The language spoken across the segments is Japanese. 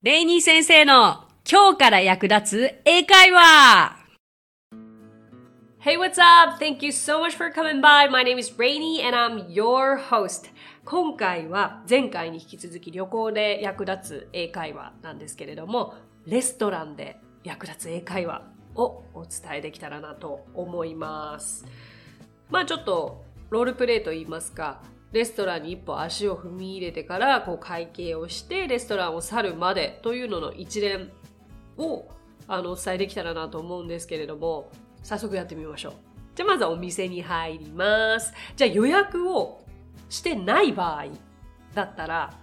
レイニー先生の今日から役立つ英会話 Hey, what's up? Thank you so much for coming by. My name is Rainy and I'm your host. 今回は前回に引き続き旅行で役立つ英会話なんですけれども、レストランで役立つ英会話をお伝えできたらなと思います。まあちょっとロールプレイと言いますか、レストランに一歩足を踏み入れてからこう会計をしてレストランを去るまでというのの一連をあのお伝えできたらなと思うんですけれども早速やってみましょう。じゃあまずはお店に入ります。じゃあ予約をしてない場合だったら、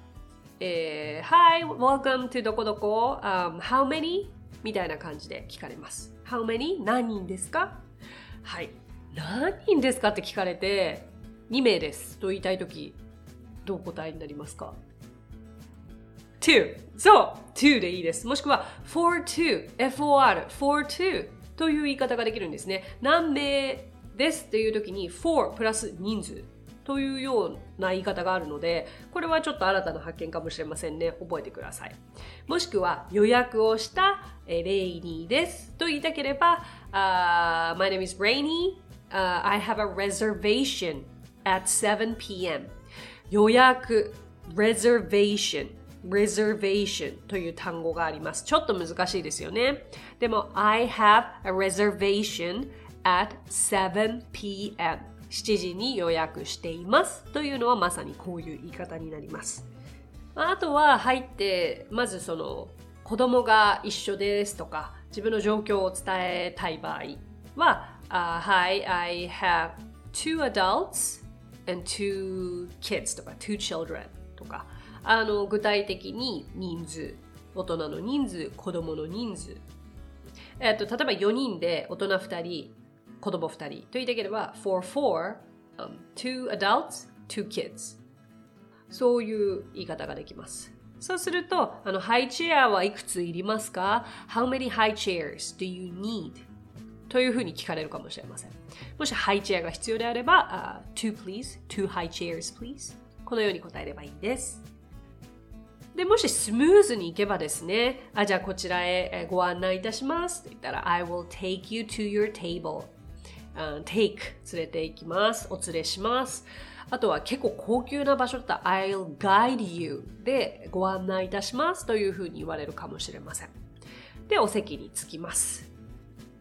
えー、Hi, welcome to どこどこ、um, How many? みたいな感じで聞かれます。How many? 何人ですか？はい。何人ですかって聞かれて、2名ですと言いたいとき、どう答えになりますか ?two そう !two でいいです。もしくは for two, for, for two という言い方ができるんですね。何名ですっていうときに for プラス人数というような言い方があるので、これはちょっと新たな発見かもしれませんね。覚えてください。もしくは予約をしたレイニーですと言いたければ、uh, My name is Rainy.、Uh, I have a reservation at 7 p.m. 予約 reservation reservation という単語があります。ちょっと難しいですよね。でも I have a reservation at 7 p.m. 7時に予約していますというのはまさにこういう言い方になります。あとは入ってまずその子供が一緒ですとか自分の状況を伝えたい場合は、uh, Hi, I have two adults and two kids とか two children とかあの具体的に人数大人の人数子供の人数えっと例えば4人で大人2人子供2人と言いたければ for four、two adults two kids そういう言い方ができますそうすると、あの、ハイチェアはいくついりますか ?How many high chairs do you need? というふうに聞かれるかもしれません。もしハイチェアが必要であれば、uh, two please, two high chairs please このように答えればいいです。で、もしスムーズに行けばですね、あ、じゃあこちらへご案内いたしますって言ったら、I will take you to your table、uh, take 連れて行きます。お連れします。あとは結構高級な場所だったら I'll guide you でご案内いたしますというふうに言われるかもしれません。で、お席に着きます。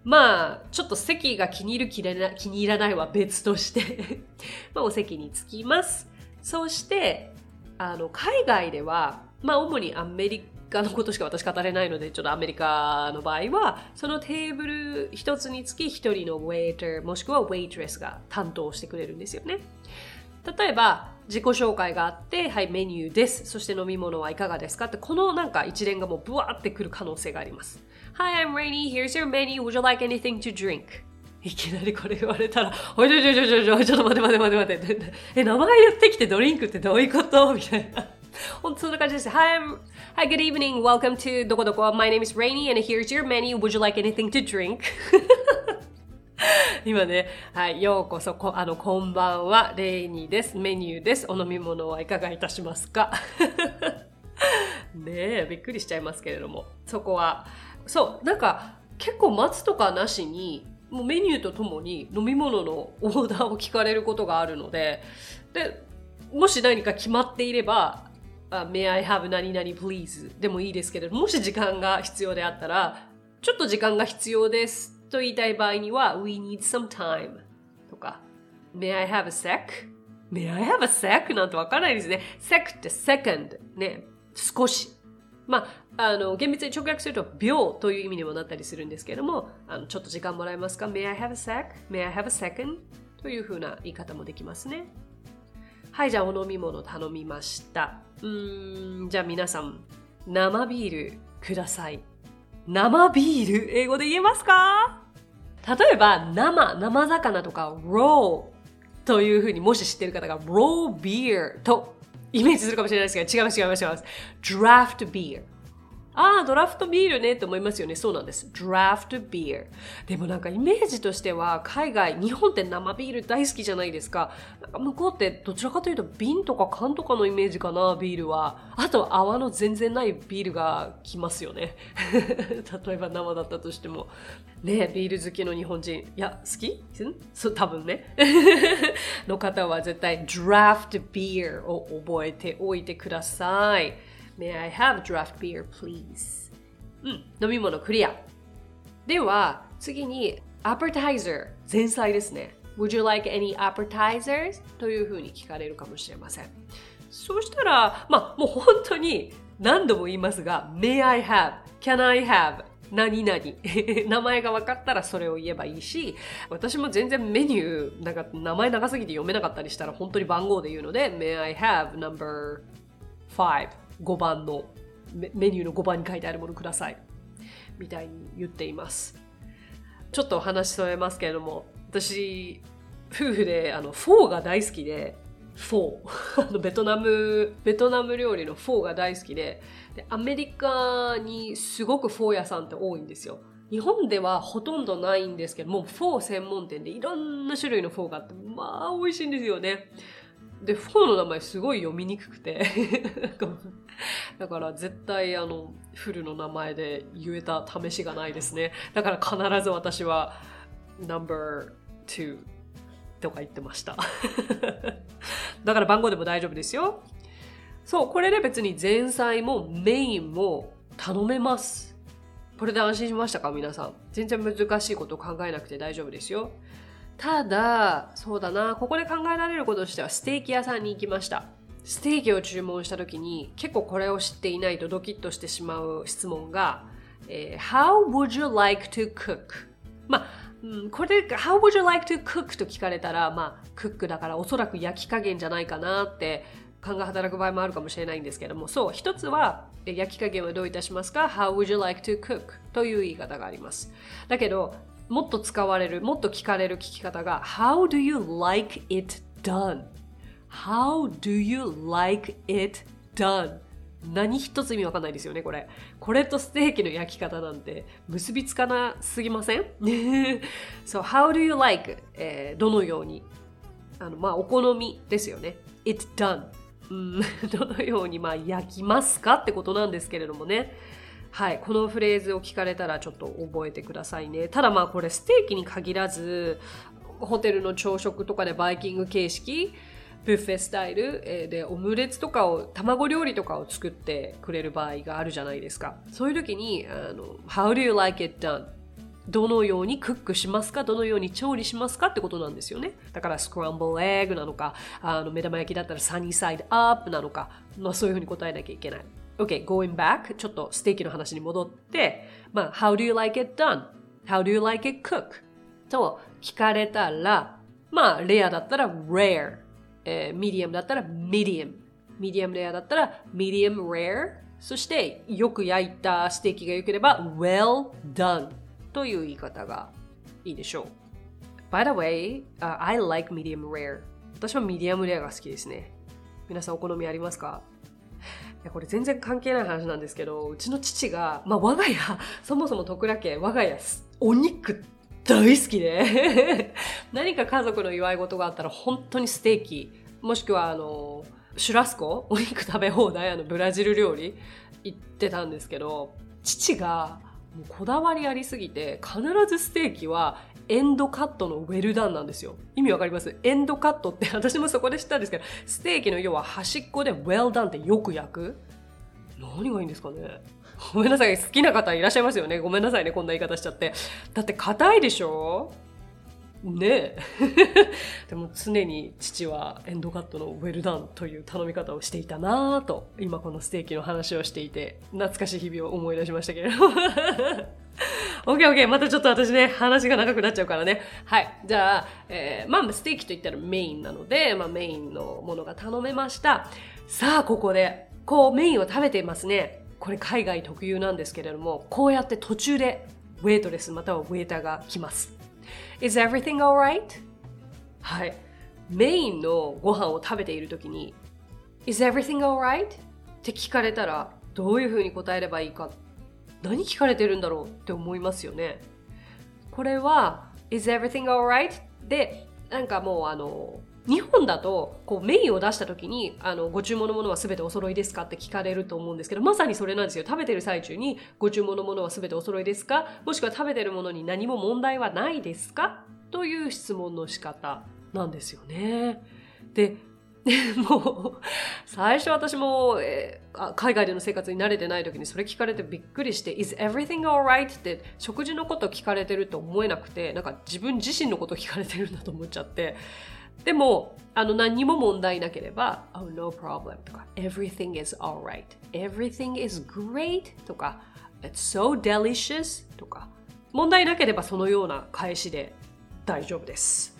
まあ、ちょっと席が気に入る気に入らないは別として まあ、お席に着きます。そして、あの、海外では、まあ、主にアメリカのことしか私語れないので、ちょっとアメリカの場合は、そのテーブル一つにつき一人のウェイター、もしくはウェイトレスが担当してくれるんですよね。例えば、自己紹介があって、はい、メニューです。そして飲み物はいかがですかって、このなんか一連がもうブワーってくる可能性があります。Hi, I'm Rainy. Here's your menu. Would you like anything to drink? いきなりこれ言われたら、おいちょちょちょちょちょ、ちょっと待って待って待って待って。え、名前言ってきてドリンクってどういうこと？みたいな。本当そんな感じです。Hi, I'm, hi, good evening. Welcome to どこどこ。My name is Rainy and here's your menu. Would you like anything to drink? 今ね、はい、ようこそ、こあの、こんばんは、レイニーです。メニューです。お飲み物はいかがいたしますか？ねえ、びっくりしちゃいますけれども。そこは、そう、なんか、結構待つとかなしに、もうメニューとともに飲み物のオーダーを聞かれることがあるので、で、もし何か決まっていれば、uh, May I have 何々 please? でもいいですけれどもし時間が必要であったら、ちょっと時間が必要ですと言いたい場合には We need some time とか May I have a sec?May I have a sec? なんてわからないですね。sec って second ね。少し。まあ、あの、厳密に直訳すると秒という意味にもなったりするんですけれども、あのちょっと時間もらえますか ?May I have a sec?May I have a second? というふうな言い方もできますね。はい、じゃあお飲み物頼みました。うん、じゃあ皆さん、生ビールください。生ビール？英語で言えますか？例えば生、生魚とか raw というふうにもし知ってる方が raw beer とイメージするかもしれないですけど違います違います違います。draft beer ああ、ドラフトビールねって思いますよね。そうなんです。ドラフトビール。でもなんかイメージとしては、海外、日本って生ビール大好きじゃないですか。なんか向こうってどちらかというと瓶とか缶とかのイメージかな、ビールは。あと泡の全然ないビールが来ますよね。例えば生だったとしても。ねビール好きの日本人。いや、好き？そう、多分ね。の方は絶対ドラフトビールを覚えておいてください。May I have draft beer, please? うん、飲み物クリア。では、次に appetizer、前菜ですね。Would you like any appetizers? というふうに聞かれるかもしれません。そうしたら、まあ、もう本当に何度も言いますが、May I have? Can I have? 何々 名前が分かったらそれを言えばいいし私も全然メニューなんか名前長すぎて読めなかったりしたら本当に番号で言うので May I have number 5 5番のメニューの5番に書いてあるものください。みたいに言っています。ちょっとお話し添えますけれども私夫婦であのフォーが大好きでフォー。ベトナムベトナム料理のフォーが大好きででアメリカにすごくフォー屋さんって多いんですよ。日本ではほとんどないんですけどもフォー専門店でいろんな種類のフォーがあってまあ美味しいんですよね。で、フォーの名前すごい読みにくくて だから絶対あの、フルの名前で言えた試しがないですね。だから必ず私は No.2 とか言ってました。だから番号でも大丈夫ですよ。そう、これで別に前菜もメインも頼めます。これで安心しましたか？皆さん。全然難しいこと考えなくて大丈夫ですよ。ただ、そうだな、ここで考えられることとしては、ステーキ屋さんに行きました。ステーキを注文した時に、結構これを知っていないとドキッとしてしまう質問が、えー、How would you like to cook? まあ、うん、これで How would you like to cook? と聞かれたら、まあ、クックだからおそらく焼き加減じゃないかなって勘が働く場合もあるかもしれないんですけども、そう、一つは、焼き加減はどういたしますか ?How would you like to cook? という言い方があります。だけど、もっと使われる、もっと聞かれる聞き方が How do you like it done?How do you like it done? 何一つ意味わかんないですよね、これ。これとステーキの焼き方なんて結びつかなすぎません ?So, how do you like? えー、どのように？あの、まあ、お好みですよね。it done. うん、どのように、まあ、焼きますか？ってことなんですけれどもね。はい、このフレーズを聞かれたらちょっと覚えてくださいね。ただまあこれステーキに限らず、ホテルの朝食とかでバイキング形式、ブッフェスタイルでオムレツとかを、卵料理とかを作ってくれる場合があるじゃないですか。そういう時に、あの How do you like it done? どのようにクックしますか？どのように調理しますかってことなんですよね。だからスクランブルエッグなのか、あの目玉焼きだったら sunny side up なのか、まあそういうふうに答えなきゃいけない。Okay, going back, ちょっとステーキの話に戻って、まあ、How do you like it done? How do you like it cooked? と聞かれたら、まあ、レアだったら rare、えー、ミディアムだったら medium、ミディアムレアだったら medium rare、そしてよく焼いたステーキが良ければ well done という言い方がいいでしょう。By the way,、uh, I like medium rare. 私はミディアムレアが好きですね。皆さんお好みありますか？やこれ全然関係ない話なんですけど、うちの父が、まあ我が家、そもそも徳良家、我が家、お肉大好きで 何か家族の祝い事があったら本当にステーキ、もしくはあの、シュラスコお肉食べ放題、あの、ブラジル料理行ってたんですけど、父がもうこだわりありすぎて、必ずステーキはエンドカットのウェルダンなんですよ。意味わかります？エンドカットって 私もそこで知ったんですけど、ステーキの要は端っこでウェルダンってよく焼く？何がいいんですかね？ごめんなさい。好きな方いらっしゃいますよね？ごめんなさいね。こんな言い方しちゃって。だって硬いでしょ？ねえ。でも常に父はエンドカットのウェルダンという頼み方をしていたなぁと、今このステーキの話をしていて、懐かしい日々を思い出しましたけれども。オッケーオッケー。またちょっと私ね、話が長くなっちゃうからね。はい。じゃあ、えー、まあ、ステーキといったらメインなので、まあ、メインのものが頼めました。さあ、ここで、こう、メインを食べていますね。これ海外特有なんですけれども、こうやって途中で、ウェイトレスまたはウェイターが来ます。Is everything alright? はい。メインのご飯を食べているときに、Is everything alright? って聞かれたら、どういうふうに答えればいいか何聞かれてるんだろうって思いますよね。これは Is everything alright? でなんかもうあの日本だとこうメインを出した時にあのご注文のものは全てお揃いですかって聞かれると思うんですけどまさにそれなんですよ食べてる最中にご注文のものは全てお揃いですか？もしくは食べてるものに何も問題はないですか？という質問の仕方なんですよね。で もう最初私も、えー、海外での生活に慣れてない時にそれ聞かれてびっくりして「Is everything alright?」って食事のこと聞かれてると思えなくてなんか自分自身のこと聞かれてるんだと思っちゃってでも、あの何にも問題なければ、Oh, no problem とか、Everything is alright, Everything is great とか、It's so delicious とか、問題なければそのような返しで大丈夫です。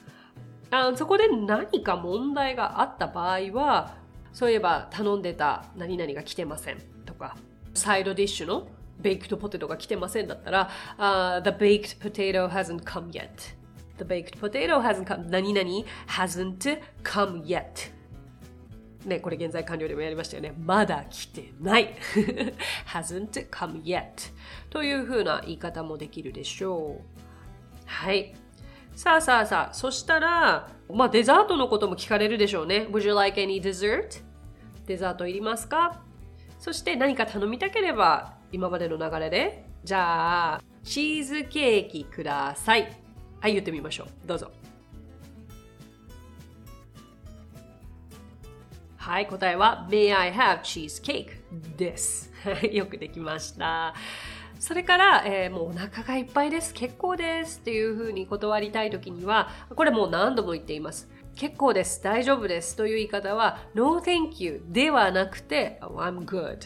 あそこで何か問題があった場合は、そういえば頼んでた何々が来てませんとか、サイドディッシュのベイクトポテトが来てませんだったら、uh, The baked potato hasn't come yet The baked potato hasn't come 何々 hasn't come yet ね、これ現在完了でもやりましたよね。まだ来てない。hasn't come yet というふうな言い方もできるでしょう。はい。さあさあさあ、そしたら、まあデザートのことも聞かれるでしょうね。Would you like any dessert? デザートいりますか？そして何か頼みたければ、今までの流れで、じゃあ、チーズケーキください。はい、言ってみましょう。どうぞ。はい、答えは May I have cheesecake? です。よくできました。それから、えー、もうお腹がいっぱいです。結構ですっていうふうに断りたいときには、これもう何度も言っています。結構です。大丈夫です。という言い方は No thank you ではなくて I'm good。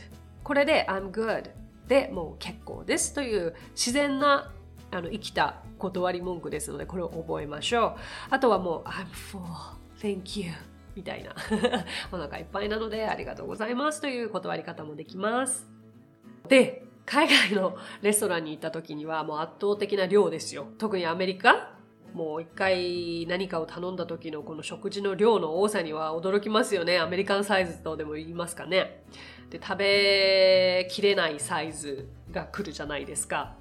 これで I'm good でもう結構ですという自然なあの生きた断り文句ですので、これを覚えましょう。あとはもう、I'm full, thank you みたいな。お腹いっぱいなのでありがとうございますという断り方もできます。で、海外のレストランに行った時にはもう圧倒的な量ですよ。特にアメリカもう一回何かを頼んだ時のこの食事の量の多さには驚きますよね。アメリカンサイズとでも言いますかね。で、食べきれないサイズが来るじゃないですか。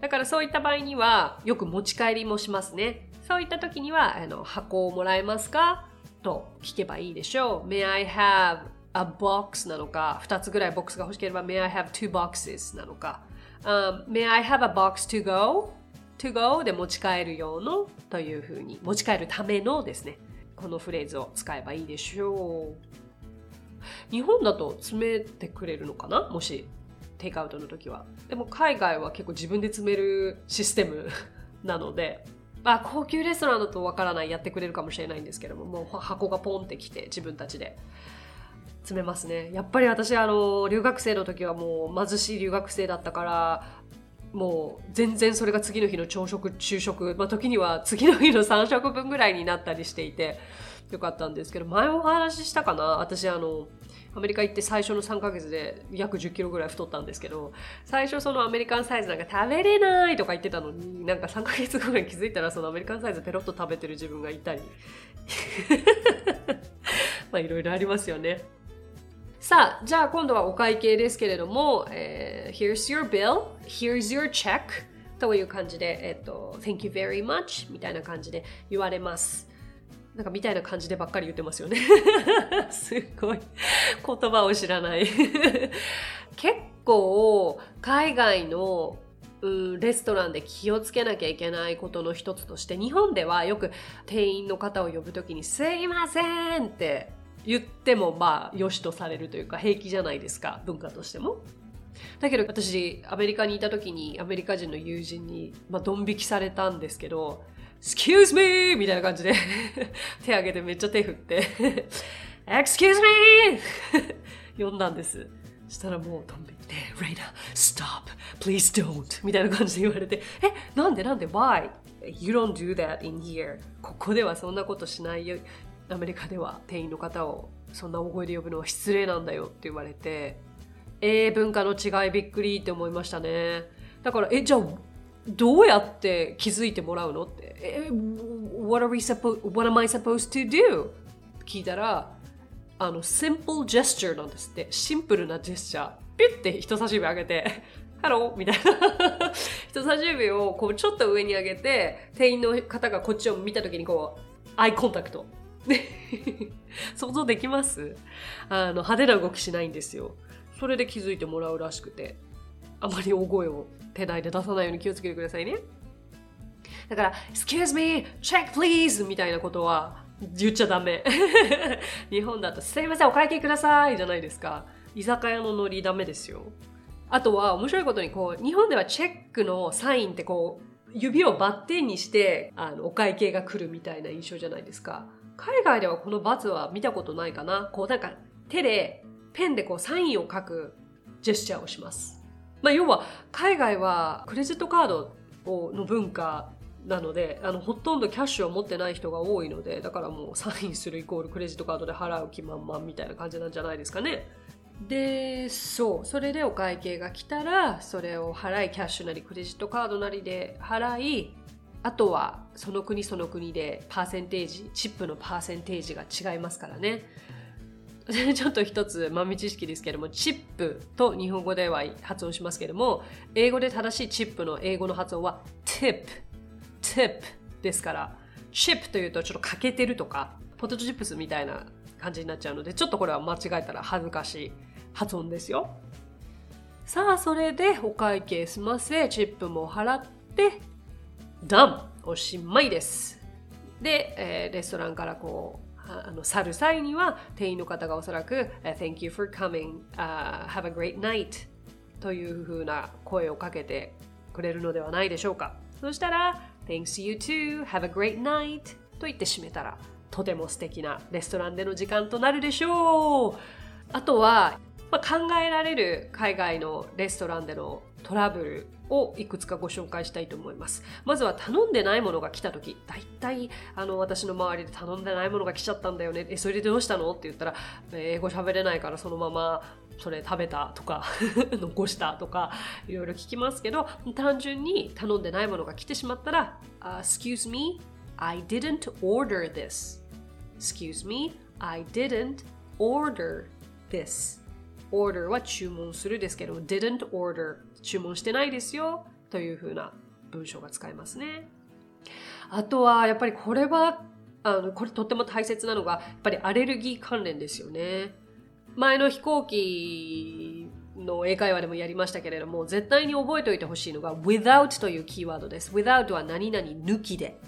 だからそういった場合にはよく持ち帰りもしますね。そういった時にはあの箱をもらえますか？と聞けばいいでしょう。May I have a box なのか、2つぐらいボックスが欲しければ May I have two boxes なのか、um, May I have a box to go? to go で持ち帰る用のというふうに持ち帰るためのですね。このフレーズを使えばいいでしょう。日本だと詰めてくれるのかな？もしテイクアウトの時は。でも海外は結構自分で詰めるシステムなので、まあ高級レストランだとわからない、やってくれるかもしれないんですけども、もう箱がポンってきて自分たちで詰めますね。やっぱり私、あの、留学生の時はもう貧しい留学生だったから、もう全然それが次の日の朝食、昼食、まあ時には次の日の3食分ぐらいになったりしていて、よかったんですけど、前お話ししたかな？私あの、アメリカ行って最初の3ヶ月で約10キロぐらい太ったんですけど、最初そのアメリカンサイズなんか食べれないとか言ってたのに、なんか3ヶ月後に気づいたらそのアメリカンサイズペロッと食べてる自分がいたり。まあいろいろありますよね。さあ、じゃあ今度はお会計ですけれども、えー、Here's your bill, here's your check という感じで、えっ、と、Thank you very much みたいな感じで言われます。なんかみたいな感じでばっかり言ってますよね。すごい。言葉を知らない。結構海外のうんレストランで気をつけなきゃいけないことの一つとして日本ではよく店員の方を呼ぶときに「すいません」って言ってもまあ良しとされるというか平気じゃないですか文化としても。だけど私アメリカにいた時にアメリカ人の友人に、まあ、ドン引きされたんですけど excuse me! みたいな感じで 手挙げてめっちゃ手振って excuse me! 呼んだんです。したらもう、ドンビて、レイナ、stop! Please don't! みたいな感じで言われて、え、なんでなんで ?Why? You don't do that in here. ここではそんなことしないよ。アメリカでは店員の方をそんな大声で呼ぶのは失礼なんだよって言われて、えー、文化の違いびっくりって思いましたね。だから、え、じゃあ、どうやって気づいてもらうのって、え、what are we suppo- what am I supposed to do? 聞いたら、あの、simple gesture なんですって。シンプルなジェスチャー。ピュッて人差し指上げて、ハローみたいな。人差し指をこうちょっと上に上げて、店員の方がこっちを見た時にこう、アイコンタクト。想像できます？あの、派手な動きしないんですよ。それで気づいてもらうらしくて。あまり大声を手内で出さないように気をつけてくださいね。だから、excuse me, check please! みたいなことは言っちゃダメ。日本だと、すいません、お会計くださいじゃないですか。居酒屋のノリダメですよ。あとは面白いことにこう、日本ではチェックのサインってこう、指をバッテンにしてあのお会計が来るみたいな印象じゃないですか。海外ではこのバツは見たことないかな。こうなんか手でペンでこうサインを書くジェスチャーをします。まあ要は海外はクレジットカードをの文化なのであのほとんどキャッシュを持ってない人が多いのでだからもうサインするイコールクレジットカードで払う気満々みたいな感じなんじゃないですかね。でそうそれでお会計が来たらそれを払いキャッシュなりクレジットカードなりで払いあとはその国その国でパーセンテージチップのパーセンテージが違いますからね。ちょっと一つ豆知識ですけどもチップと日本語では発音しますけども英語で正しいチップの英語の発音は tip tip ですからチップというとちょっと欠けてるとかポテトチップスみたいな感じになっちゃうのでちょっとこれは間違えたら恥ずかしい発音ですよ。さあそれでお会計済ませチップも払ってダンおしまいです。で、えー、レストランからこうあの去る際には店員の方がおそらく Thank you for coming、uh, have a great night というふうな声をかけてくれるのではないでしょうか。そしたら Thanks you too have a great night と言って締めたらとても素敵なレストランでの時間となるでしょう。あとは、まあ、考えられる海外のレストランでのトラブルをいくつかご紹介したいと思います。まずは頼んでないものが来た時、だいたいあの私の周りで頼んでないものが来ちゃったんだよね。え、それでどうしたの？って言ったら、英語喋れないからそのままそれ食べたとか 残したとかいろいろ聞きますけど、単純に頼んでないものが来てしまったら、uh, Excuse me, I didn't order this. Excuse me, I didn't order this. Order は注文するですけど didn't order 注文してないですよというふうな文章が使えますね。あとはやっぱりこれはあのこれとっても大切なのがやっぱりアレルギー関連ですよね。前の飛行機の英会話でもやりましたけれども絶対に覚えておいてほしいのが without というキーワードです。without は何々抜きで。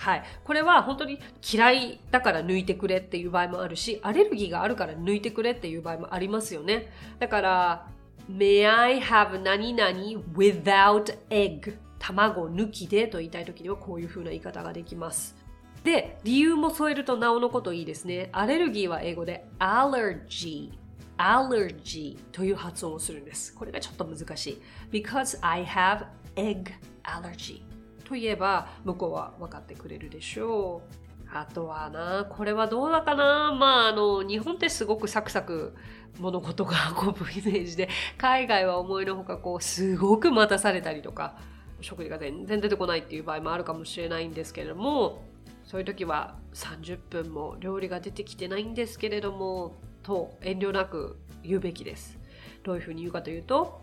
はい。これは本当に嫌いだから抜いてくれっていう場合もあるし、アレルギーがあるから抜いてくれっていう場合もありますよね。だから、May I have 何々 without egg? 卵抜きでと言いたい時にはこういう風な言い方ができます。で、理由も添えるとなおのこといいですね。アレルギーは英語で allergy allergy という発音をするんです。これがちょっと難しい。because I have egg allergy といえば向こうは分かってくれるでしょう。あとはな、これはどうだかな。まあ、あの、日本ってすごくサクサク物事が運ぶイメージで、海外は思いのほかこう、すごく待たされたりとか、食事が全然出てこないっていう場合もあるかもしれないんですけれども、そういう時は30分も料理が出てきてないんですけれども、と遠慮なく言うべきです。どういうふうに言うかというと、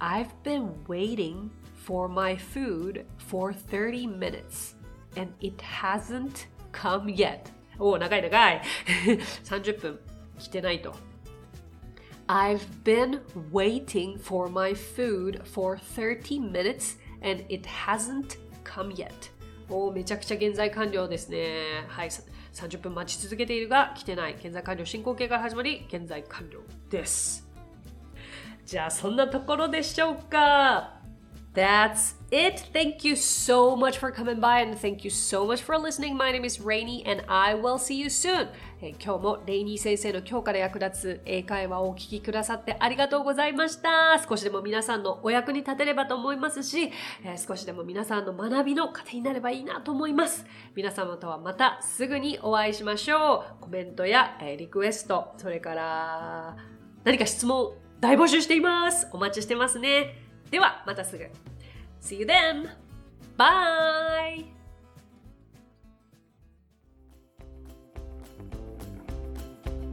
I've been waiting for my food for 30 minutes and it hasn't come yet. おお、長い長い。30分来てないと。I've been waiting for my food for 30 minutes and it hasn't come yet. おおめちゃくちゃ現在完了ですね。はい。30分待ち続けているが来てない。現在完了進行形から始まり、現在完了です。じゃあそんなところでしょうか That's it. Thank you so much for coming by and thank you so much for listening. My name is Rainy and I will see you soon. え今日もレイニー先生の今日から役立つ英会話をお聞きくださってありがとうございました。少しでも皆さんのお役に立てればと思いますし、え少しでも皆さんの学びの糧になればいいなと思います。皆様とはまたすぐにお会いしましょう。コメントや、えリクエスト、それから何か質問大募集しています。お待ちしてますね。では、またすぐ。See you then! Bye!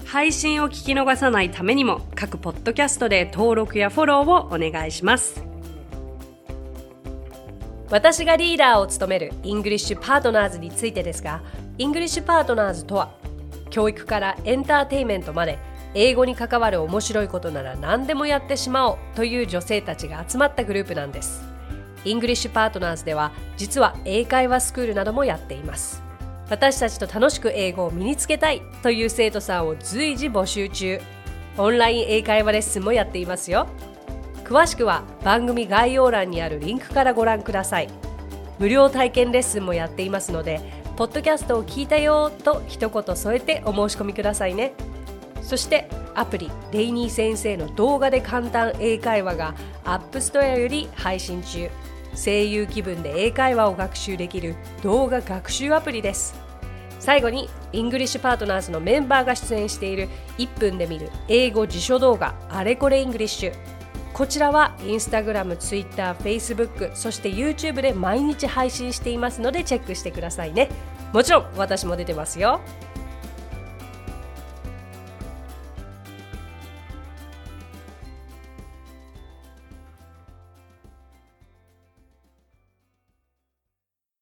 配信を聞き逃さないためにも各ポッドキャストで登録やフォローをお願いします私がリーダーを務める English Partners についてですが English Partners とは教育からエンターテインメントまで英語に関わる面白いことなら何でもやってしまおうという女性たちが集まったグループなんです。 English Partners では実は英会話スクールなどもやっています。私たちと楽しく英語を身につけたいという生徒さんを随時募集中。オンライン英会話レッスンもやっていますよ。詳しくは番組概要欄にあるリンクからご覧ください。無料体験レッスンもやっていますのでポッドキャストを聞いたよと一言添えてお申し込みくださいね。そしてアプリレイニー先生の動画で簡単英会話が App Store より配信中声優気分で英会話を学習できる動画学習アプリです最後に English Partners のメンバーが出演している1分で見る英語辞書動画あれこれ English こちらはインスタグラム、ツイッター、フェイスブック、そして YouTube で毎日配信していますのでチェックしてくださいね。もちろん私も出てますよ。